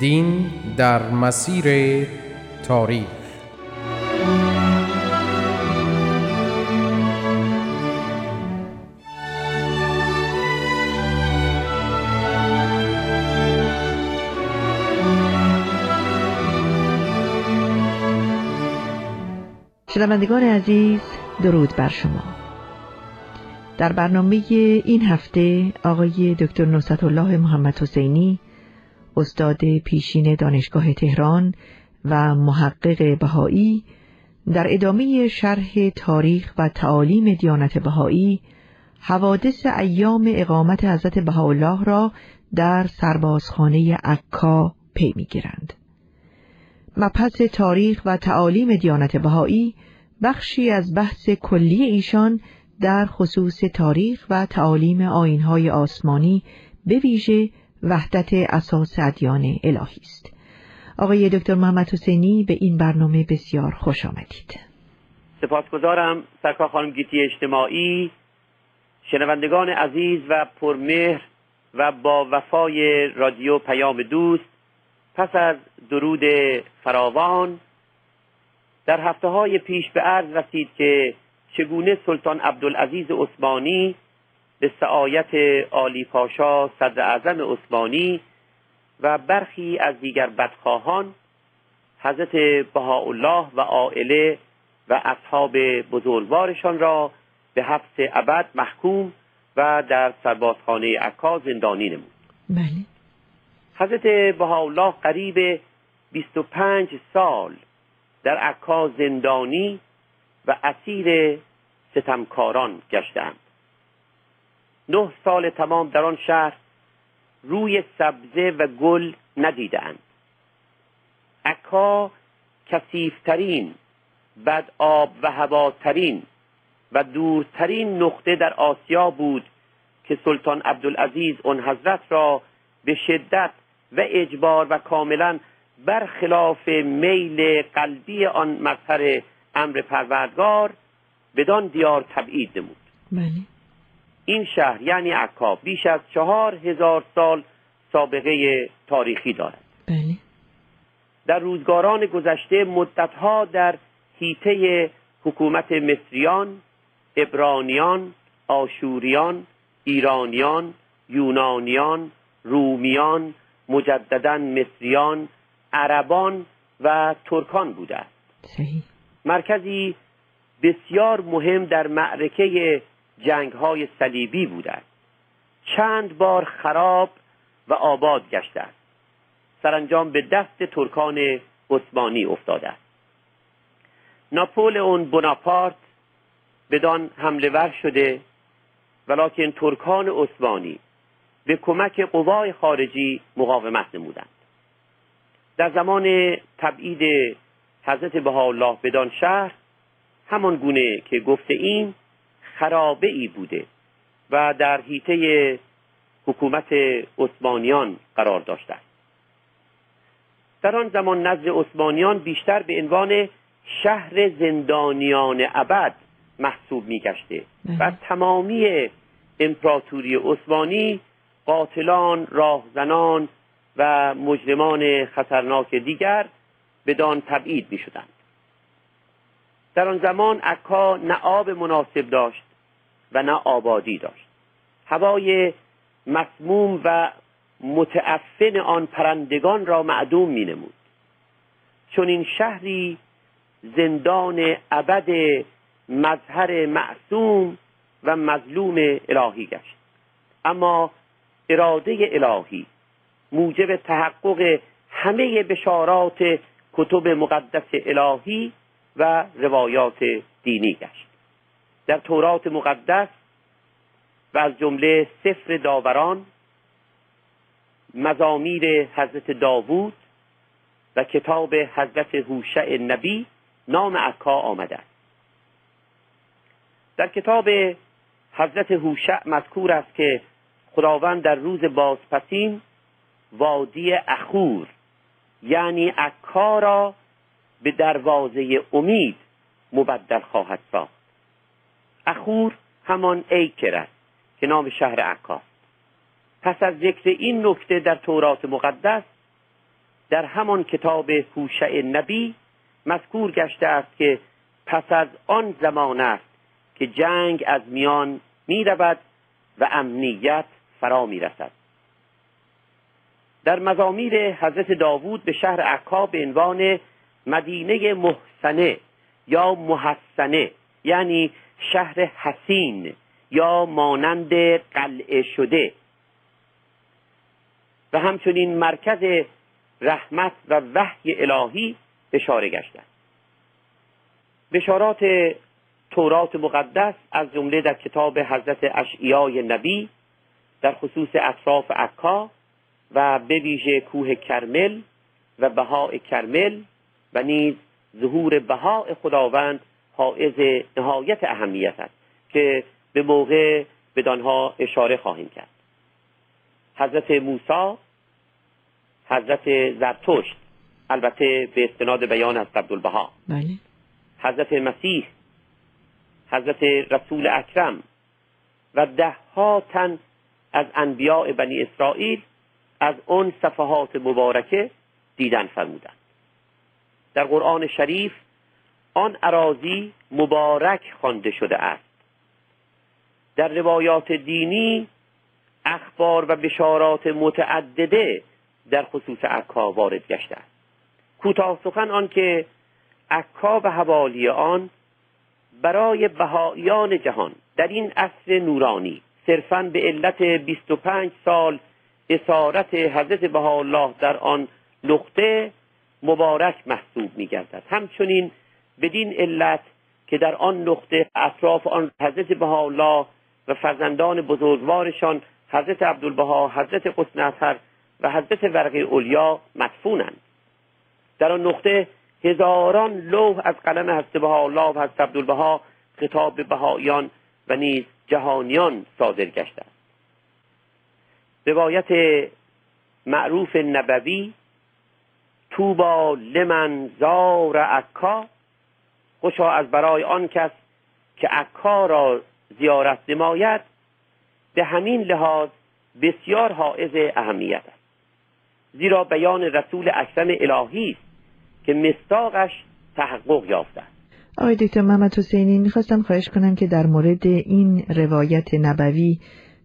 دین در مسیر تاریخ. شنوندگان عزیز درود بر شما. در برنامه این هفته آقای دکتر نصرت الله محمد حسینی استاد پیشین دانشگاه تهران و محقق بهایی در ادامه شرح تاریخ و تعالیم دیانت بهایی حوادث ایام اقامت حضرت بهاءالله را در سربازخانه عکا پی می‌گیرند. مبحث تاریخ و تعالیم دیانت بهایی بخشی از بحث کلی ایشان در خصوص تاریخ و تعالیم آینهای آسمانی به ویژه وحدت اساس ادیان الهی است. آقای دکتر محمد حسینی به این برنامه بسیار خوش آمدید. سپاسگزارم سرکار خانم گیتی اجتماعی شنوندگان عزیز و پرمهر و با وفای رادیو پیام دوست پس از درود فراوان در هفته های پیش به عرض رسید که چگونه سلطان عبدالعزیز عثمانی به سعایت عالی پاشا صدر اعظم عثمانی و برخی از دیگر بدخواهان حضرت بهاءالله و عائله و اصحاب بزرگوارشان را به حبس ابد محکوم و در سربازخانه عکا زندانی نمود. بله. حضرت بهاءالله قریب 25 سال در عکا زندانی و اسیر ستمکاران گشتند نه سال تمام در آن شهر روی سبزه و گل ندیدند عکا کسیفترین بد آب و هواترین و دورترین نقطه در آسیا بود که سلطان عبدالعزیز اون حضرت را به شدت و اجبار و کاملا برخلاف میل قلبی آن مظهر امر پروردگار بدان دیار تبعید نمود. بله. این شهر یعنی عکا بیش از چهار هزار سال سابقه تاریخی دارد. بله. در روزگاران گذشته مدتها در حیطه حکومت مصریان ابرانیان آشوریان ایرانیان یونانیان رومیان مجددا مصریان عربان و ترکان بوده است مرکزی بسیار مهم در معرکه جنگ های صلیبی بوده است چند بار خراب و آباد گشته است سرانجام به دست ترکان عثمانی افتاده است ناپولئون بناپارت بدان حمله ور شده ولکن ترکان عثمانی به کمک قوای خارجی مقاومت نمودند. در زمان تبعید حضرت بهاءالله بدان شهر همان گونه که گفته این خرابه ای بوده و در حیطه حکومت عثمانیان قرار داشته است در آن زمان نزد عثمانیان بیشتر به عنوان شهر زندانیان ابد محسوب میگشته و تمامی امپراتوری عثمانی قاتلان راهزنان و مجرمان خطرناک دیگر بدان تبعید می شدند. در آن زمان عکا نه آب مناسب داشت و نه آبادی داشت. هوای مسموم و متعفن آن پرندگان را معدوم می نمود چون این شهری زندان ابد مظهر معصوم و مظلوم الهی گشت. اما اراده الهی موجب تحقق همه بشارات کتب مقدس الهی و روایات دینی گشت. در تورات مقدس و از جمله سفر داوران مزامیر حضرت داوود و کتاب حضرت هوشع نبی نام عکا آمده است در کتاب حضرت هوشع مذکور است که خداوند در روز بازپسین وادی اخور یعنی عکا را به دروازه امید مبدل خواهد ساخت. اخور همان ایکر است که نام شهر عکاست پس از ذکر این نکته در تورات مقدس در همان کتاب هوشع نبی مذکور گشته است که پس از آن زمان است که جنگ از میان می رود و امنیت فرا می رسد در مزامیر حضرت داوود به شهر عکا به عنوان مدینه محسنه یا محسنه یعنی شهر حسین یا مانند قلعه شده. و همچنین مرکز رحمت و وحی الهی اشاره گشته. بشارات تورات مقدس از جمله در کتاب حضرت اشعیای نبی در خصوص اطراف عکا و به ویژه کوه کرمل و بهاء کرمل و نیز ظهور بهاء خداوند حائز نهایت اهمیت است که به موقع بدانها اشاره خواهیم کرد. حضرت موسی حضرت زرتشت البته به استناد بیان از عبدالبها. بله. حضرت مسیح حضرت رسول اکرم و ده ها تن از انبیاء بنی اسرائیل از اون صفحات مبارکه دیدن فرمودند. در قرآن شریف آن عراضی مبارک خوانده شده است. در روایات دینی اخبار و بشارات متعدده در خصوص عکا وارد گشته است. کوتاه سخن آن که عکا و حوالی آن برای بهاییان جهان در این عصر نورانی صرفا به علت 25 سال اسارت حضرت بهاءالله در آن نقطه مبارک محسوب می گردد همچنین بدین علت که در آن نقطه اطراف آن حضرت بهاءالله و فرزندان بزرگوارشان حضرت عبدالبها حضرت قسن و حضرت ورقه اولیا مدفونند. در آن نقطه هزاران لوح از قلم حضرت بهاءالله و حضرت عبدالبها خطاب به بهاییان و نیز جهانیان صادر گشته است روایت معروف نبوی توبا لمن زار عکا خوشا از برای آن کس که عکا را زیارت نماید به همین لحاظ بسیار حائز اهمیت است. زیرا بیان رسول اکرم الهی است که مستاقش تحقق یافته است. آقای دکتر محمد حسینی می‌خواستم خواهش کنم که در مورد این روایت نبوی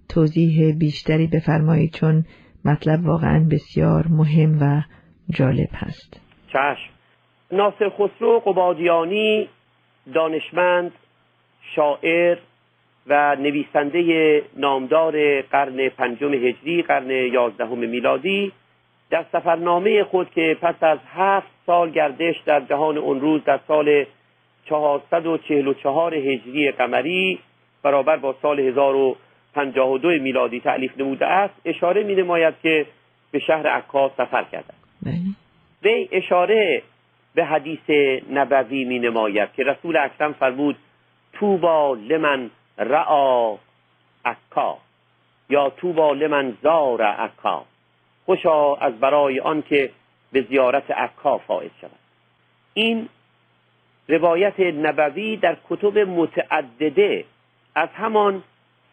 توضیح بیشتری بفرمایید چون مطلب واقعا بسیار مهم و جالب هست. چشم. ناصر خسرو قبادیانی دانشمند شاعر و نویسنده نامدار قرن پنجم هجری قرن یازدهم میلادی. در سفرنامه خود که پس از هفت سال گردش در جهان اون روز در سال 444 هجری قمری برابر با سال 1052 میلادی تعلیف نموده است اشاره می نماید که به شهر عکا سفر کرده بله. وی اشاره به حدیث نبوی می نماید که رسول اکرم فرمود توبا لمن رعا عکا یا توبا لمن زار عکا خوشا از برای آنکه به زیارت عکا فائز شود. این روایت نبوی در کتب متعدده از همان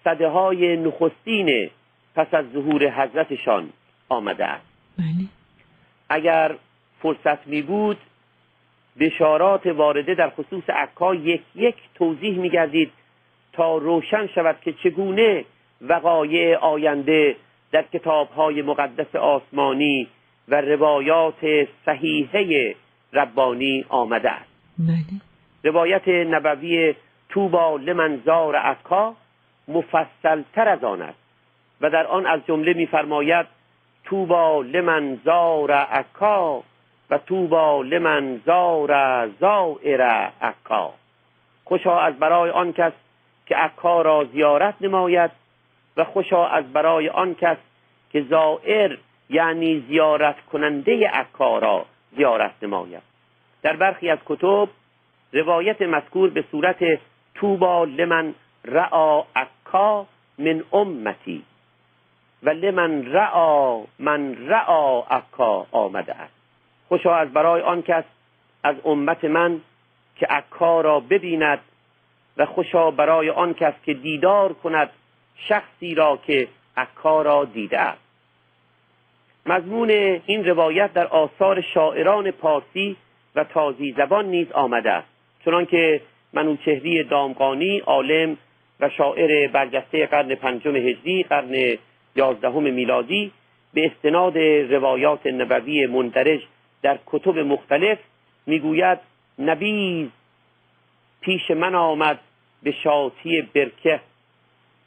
صده های نخستین پس از ظهور حضرتشان آمده است. بله. اگر فرصت می بود بشارات وارده در خصوص عکا یک یک توضیح می گردید تا روشن شود که چگونه وقایع آینده در کتابهای مقدس آسمانی و روایات صحیحه ربانی آمده است. بله. روایت نبوی توبا لمن زار عکا مفصل تر از آن است و در آن از جمله میفرماید توبا لمن زار عکا و توبا لمن زار زائر عکا. خوشا از برای آن کس که عکا را زیارت نماید و خوشا از برای آن کس که زائر یعنی زیارت کننده عکا را زیارت نماید. در برخی از کتب روایت مذکور به صورت توبا لمن رعا عکا من امتی و لمن رعا من رعا عکا آمده است. خوشا از برای آن کس از امت من که عکا را ببیند و خوشا برای آن کس که دیدار کند شخصی را که عکا را دیده است. مضمون این روایت در آثار شاعران پارسی و تازی زبان نیز آمده است. چنانکه منوچهری دامقانی عالم و شاعر برجسته قرن پنجم هجری قرن یازدهم میلادی به استناد روایات نبوی مندرج در کتب مختلف می‌گوید نبیز پیش من آمد به شاطی برکه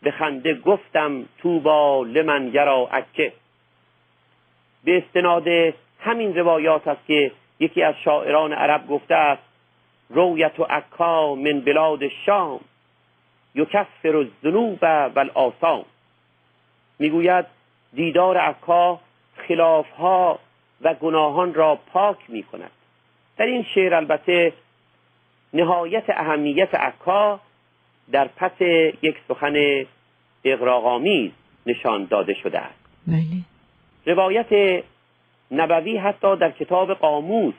به خنده گفتم توبا لمن یرا اکه. به استناد همین روایات است که یکی از شاعران عرب گفته است رویت و عکا من بلاد شام یکفر الذنوب والآثام. می‌گوید دیدار عکا خلافها و گناهان را پاک می کند در این شعر البته نهایت اهمیت عکا در پس یک سخن اقراغامیز نشان داده شده است. بله. روایت نبوی حتی در کتاب قاموس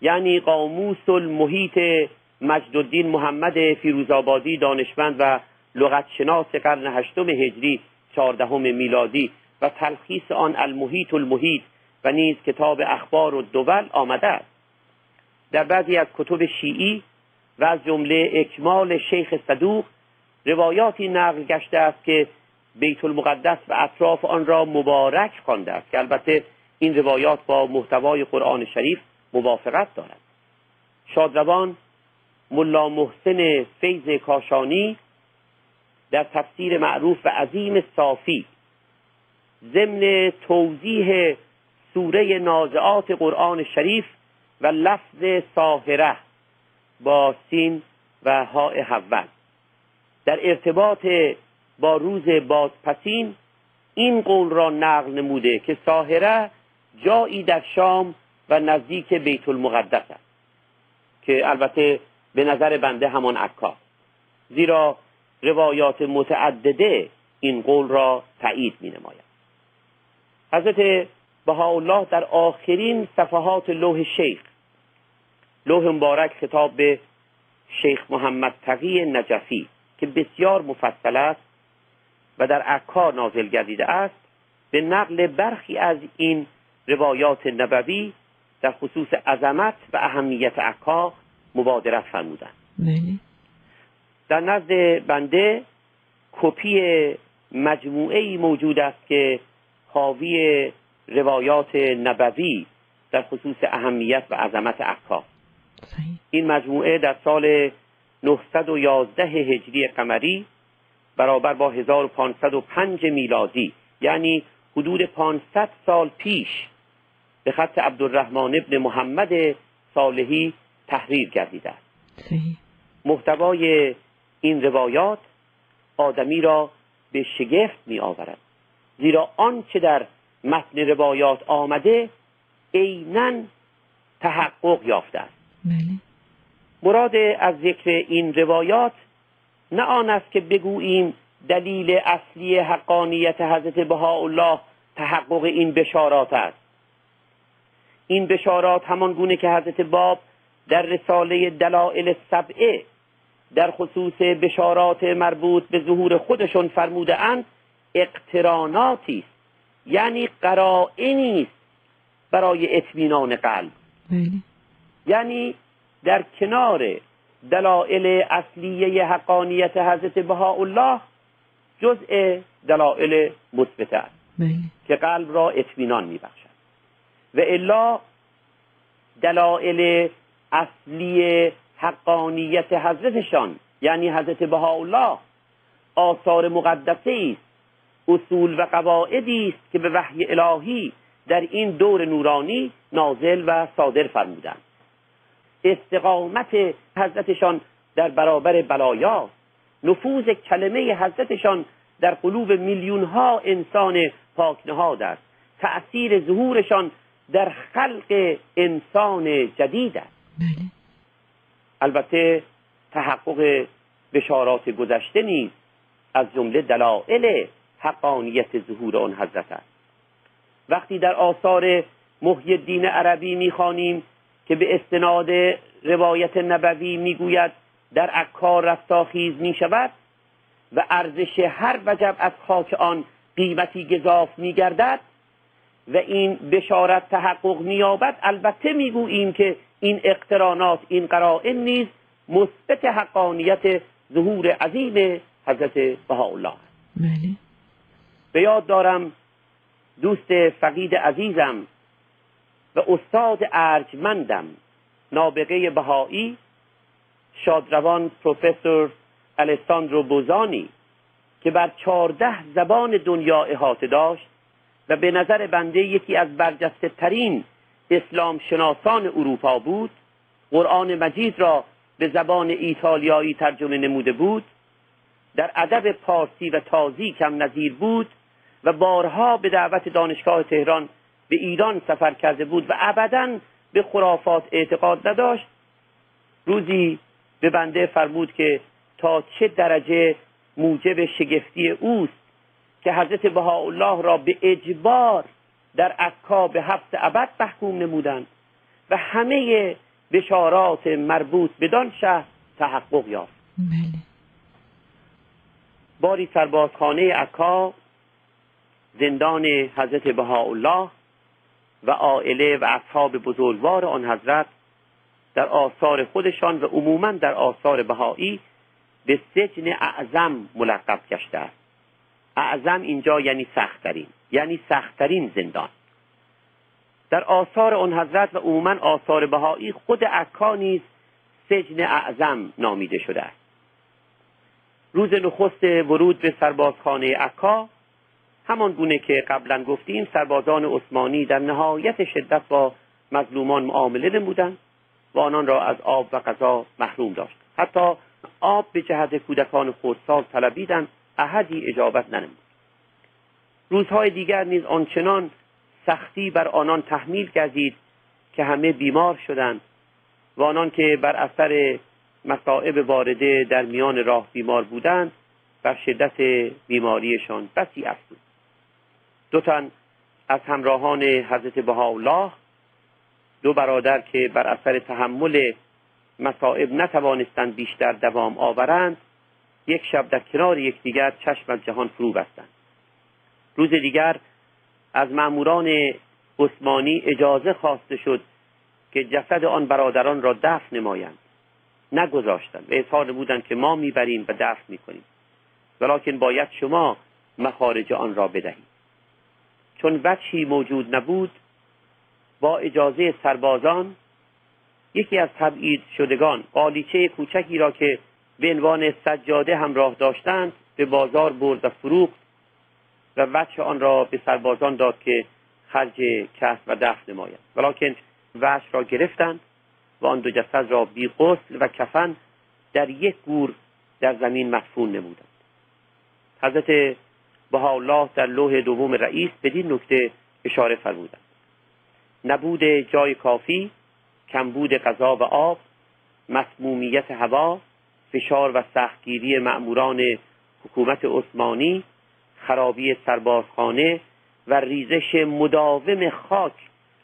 یعنی قاموس المحیط مجدالدین محمد فیروزآبادی دانشمند و لغتشناس قرن هشتم هجری چهاردهم میلادی و تلخیص آن المحیط المحیط و نیز کتاب اخبار و دول آمده است. در بعضی از کتب شیعی و از جمله اکمال شیخ صدوق روایاتی نقل گشته است که بیت المقدس و اطراف آن را مبارک خوانده است که البته این روایات با محتوای قرآن شریف موافقت دارد. شادروان ملا محسن فیض کاشانی در تفسیر معروف و عظیم صافی ضمن توضیح سوره نازعات قرآن شریف و لفظ ساهره با سین و های حول در ارتباط با روز بازپسین این قول را نقل نموده که ساهره جایی در شام و نزدیک بیت المقدس است که البته به نظر بنده همان عکا زیرا روایات متعدده این قول را تایید می نماید حضرت بهاءالله در آخرین صفحات لوح شیخ. لوح مبارک خطاب به شیخ محمد تقی نجفی که بسیار مفصل است و در عکا نازل گردیده است به نقل برخی از این روایات نبوی در خصوص عظمت و اهمیت عکا مبادرت فرمودند. بله. در نزد بنده کپی مجموعه ای موجود است که حاوی روایات نبوی در خصوص اهمیت و عظمت صحیح. این مجموعه در سال 911 هجری قمری برابر با 1505 میلادی یعنی حدود 500 سال پیش به خط عبدالرحمن ابن محمد صالحی تحریر گردیده است. محتوای این روایات آدمی را به شگفت می آورد زیرا آنچه در متن روایات آمده عینا تحقق یافته است. بله. مراد از ذکر این روایات نه آن است که بگوییم دلیل اصلی حقانیت حضرت بهاءالله تحقق این بشارات است. این بشارات همان گونه که حضرت باب در رساله دلائل سبعه در خصوص بشارات مربوط به ظهور خودشون فرموده اند اقتراناتی است. یعنی قرائنی است برای اطمینان قلب. بله. یعنی در کنار دلایل اصلیه حقانیت حضرت بهاءالله جزء دلایل مثبت است. بله. که قلب را اطمینان میبخشد. و الا دلایل اصلی حقانیت حضرتشان یعنی حضرت بهاءالله آثار مقدسه است. اصول و قواعدی است که به وحی الهی در این دور نورانی نازل و صادر فرمودند. استقامت حضرتشان در برابر بلایا نفوذ کلمه حضرتشان در قلوب میلیون ها انسان پاک نهاد است. تأثیر ظهورشان در خلق انسان جدید است. بله. البته تحقق بشارات گذشته نیز از جمله دلایل حقانیت ظهور آن حضرت است. وقتی در آثار محی الدین عربی می‌خوانیم که به استناد روایت نبوی می‌گوید در عکار رستاخیز می شود و ارزش هر وجب از خاک آن قیمتی گذاف می گردد و این بشارت تحقق مییابد البته می‌گوییم که این اقترانات این قرائن نیز مثبت حقانیت ظهور عظیم حضرت بهاءالله بله. به یاد دارم دوست فقید عزیزم و استاد ارجمندم نابغه بهایی شادروان پروفسور الساندرو بوزانی که بر چهارده زبان دنیا احاطه داشت و به نظر بنده یکی از برجسته ترین اسلام شناسان اروپا بود قرآن مجید را به زبان ایتالیایی ترجمه نموده بود در ادب پارسی و تازی کم نظیر بود و بارها به دعوت دانشگاه تهران به ایران سفر کرده بود و ابدا به خرافات اعتقاد نداشت. روزی به بنده فرمود که تا چه درجه موجب شگفتی اوست که حضرت بهاءالله را به اجبار در عکا به هفت ابد محکوم نمودند و همه بشارات مربوط بدان شهر تحقق یافت. بله. باری سربازخانه عکا زندان حضرت بهاءالله و عائله و اصحاب بزرگوار آن حضرت در آثار خودشان و عموما در آثار بهایی به سجن اعظم ملقب گشته است. اعظم اینجا یعنی سختترین یعنی سختترین زندان. در آثار آن حضرت و عموما آثار بهایی خود عکا نیز سجن اعظم نامیده شده است. روز نخست ورود به سربازخانه عکا همان گونه که قبلا گفتیم سربازان عثمانی در نهایت شدت با مظلومان معامله نمودند و آنان را از آب و غذا محروم داشت. حتی آب به جهت کودکان خردسال طلبیدند احدی اجابت ننمود. روزهای دیگر نیز آنچنان سختی بر آنان تحمیل گردید که همه بیمار شدند و آنان که بر اثر مصائب وارده در میان راه بیمار بودند بر شدت بیماریشان بسی افزود. دو تن از همراهان حضرت بهاءالله دو برادر که بر اثر تحمل مصائب نتوانستند بیشتر دوام آورند یک شب در کنار یکدیگر چشم از جهان فرو بستند. روز دیگر از ماموران عثمانی اجازه خواسته شد که جسد آن برادران را دفن نمایند. نگذاشتند و اظهار بودند که ما می‌بریم و دفن می‌کنیم. ولیکن باید شما مخارج آن را بدهید. چون وجهی موجود نبود با اجازه سربازان یکی از تبعید شدگان قالیچه کوچکی را که به عنوان سجاده همراه داشتند به بازار برد و فروخت و وجه آن را به سربازان داد که خرج کسب و دفن نمایند ولیکن وجه را گرفتند و آن دو جسد را بی و کفن در یک گور در زمین مدفون نمودند. حضرت الله در لوح دوم رئیس بدین نکته اشاره فرمودند نبود جای کافی کمبود غذا و آب مسمومیت هوا فشار و سختگیری مأموران حکومت عثمانی خرابی سربازخانه و ریزش مداوم خاک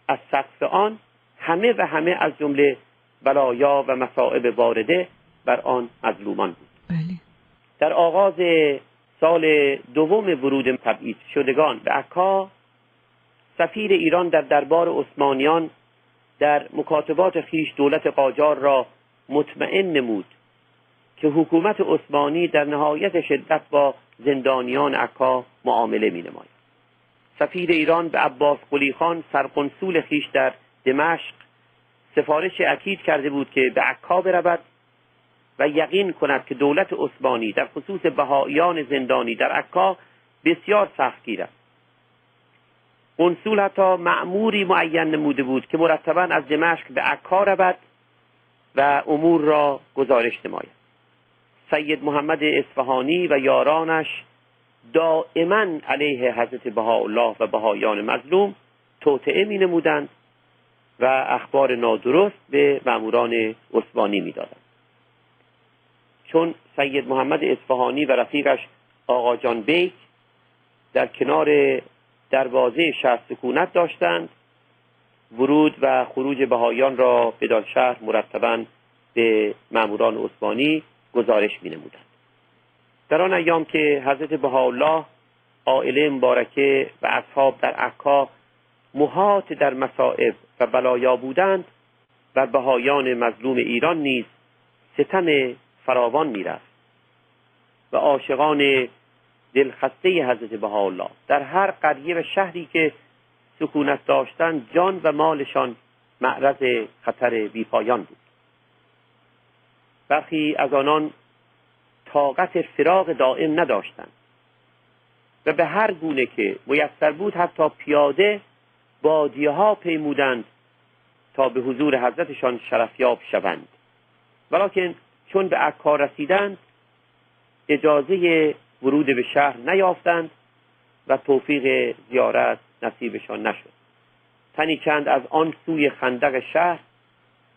از سقف آن همه و همه از جمله بلایا و مصائب وارده بر آن مظلومان بود بله. در آغاز سال دوم ورود تبعید شدگان به عکا سفیر ایران در دربار عثمانیان در مکاتبات خیش دولت قاجار را مطمئن نمود که حکومت عثمانی در نهایت شدت با زندانیان عکا معامله می نماید. سفیر ایران به عباس قلی خان سرقنسول خیش در دمشق سفارش اکید کرده بود که به عکا برود و یقین کند که دولت عثمانی در خصوص بهاییان زندانی در عکا بسیار سختگیر است قنسول حتی معموری معین نموده بود که مرتبا از دمشق به عکا رود و امور را گزارش نماید. سید محمد اصفهانی و یارانش دائما علیه حضرت بهاءالله و بهایان مظلوم توطعه می نمودند و اخبار نادرست به ماموران عثمانی می‌دادند چون سید محمد اصفهانی و رفیقش آقا جان بیک در کنار دروازه شهر سکونت داشتند ورود و خروج بهایان را به شهر مرتبا به ماموران عثمانی گزارش می نمودند. در آن ایام که حضرت بهاءالله عائله مبارکه و اصحاب در عکا محات در مصائب و بلایا بودند و بهایان مظلوم ایران نیز ستم فراوان می‌رفت. و عاشقان دلخسته حضرت بهاءالله در هر قریه و شهری که سکونت داشتند جان و مالشان معرض خطر بیپایان بود. برخی از آنان طاقت فراغ دائم نداشتند. و به هر گونه که میسر بود حتی پیاده بادیه ها پیمودند تا به حضور حضرتشان شرفیاب شوند. ولیکن چون به عکا رسیدند اجازه ورود به شهر نیافتند و توفیق زیارت نصیبشان نشد. تنی چند از آن سوی خندق شهر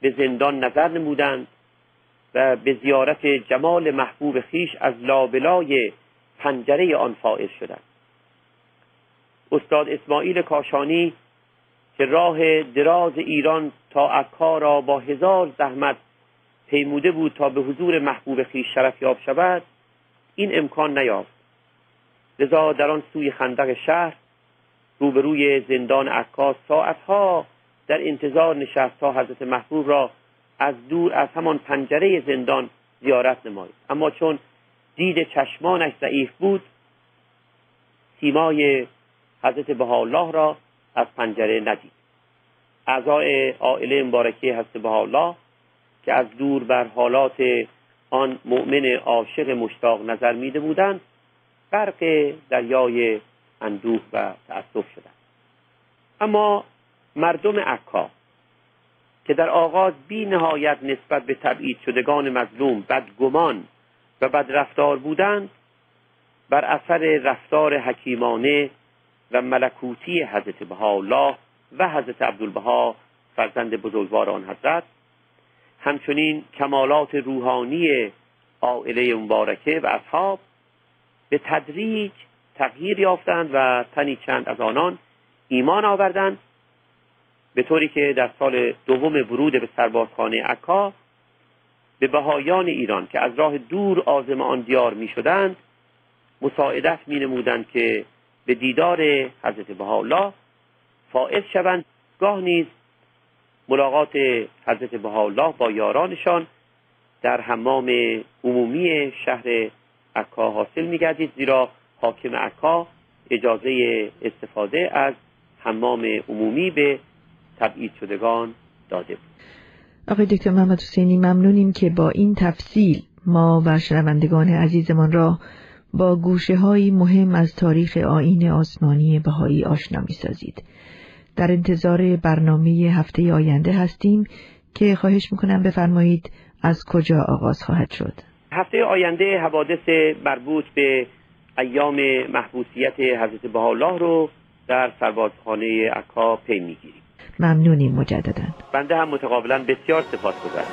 به زندان نظر نمودند و به زیارت جمال محبوب خیش از لابلای پنجره آن فائز شدند. استاد اسماعیل کاشانی که راه دراز ایران تا عکا را با هزار زحمت پیموده بود تا به حضور محبوب خیش شرف یاب شود این امکان نیافت. لذا در آن سوی خندق شهر روبروی زندان عکاس ساعتها در انتظار نشست تا حضرت محبوب را از دور از همان پنجره زندان زیارت نماید اما چون دید چشمانش ضعیف بود سیمای حضرت بهاءالله را از پنجره ندید. اعضای عائله مبارکه حضرت بهاءالله که از دور بر حالات آن مؤمن عاشق مشتاق نظر میده بودند غرق دریای اندوه و تأسف شدند. اما مردم عکا که در آغاز بی نهایت نسبت به تبعید شدگان مظلوم بدگمان و بدرفتار بودند بر اثر رفتار حکیمانه و ملکوتی حضرت بهاءالله و حضرت عبدالبها فرزند بزرگوار آن حضرت همچنین کمالات روحانی عائله مبارکه و اصحاب به تدریج تغییر یافتند و تنی چند از آنان ایمان آوردند. به طوری که در سال دوم ورود به سربازخانه عکا به بهایان ایران که از راه دور آزم آن دیار می شدند مساعدت می نمودند که به دیدار حضرت بهاءالله فائز شوند. گاه نیز ملاقات حضرت بهاءالله با یارانشان در حمام عمومی شهر عکا حاصل میگردید زیرا حاکم عکا اجازه استفاده از حمام عمومی به تبعید شدگان داده بود آقای دکتر محمد حسینی ممنونیم که با این تفصیل ما و شنوندگان عزیزمان را با گوشه های مهم از تاریخ آین آسمانی بهایی آشنا می سازید. در انتظار برنامه هفته آینده هستیم که خواهش می‌کنم بفرمایید از کجا آغاز خواهد شد. هفته آینده حوادث مربوط به ایام محبوسیت حضرت بهاءالله رو در سربازخانه عکا پی می‌گیریم. ممنونیم مجددا. بنده هم متقابلا بسیار سپاس گذارم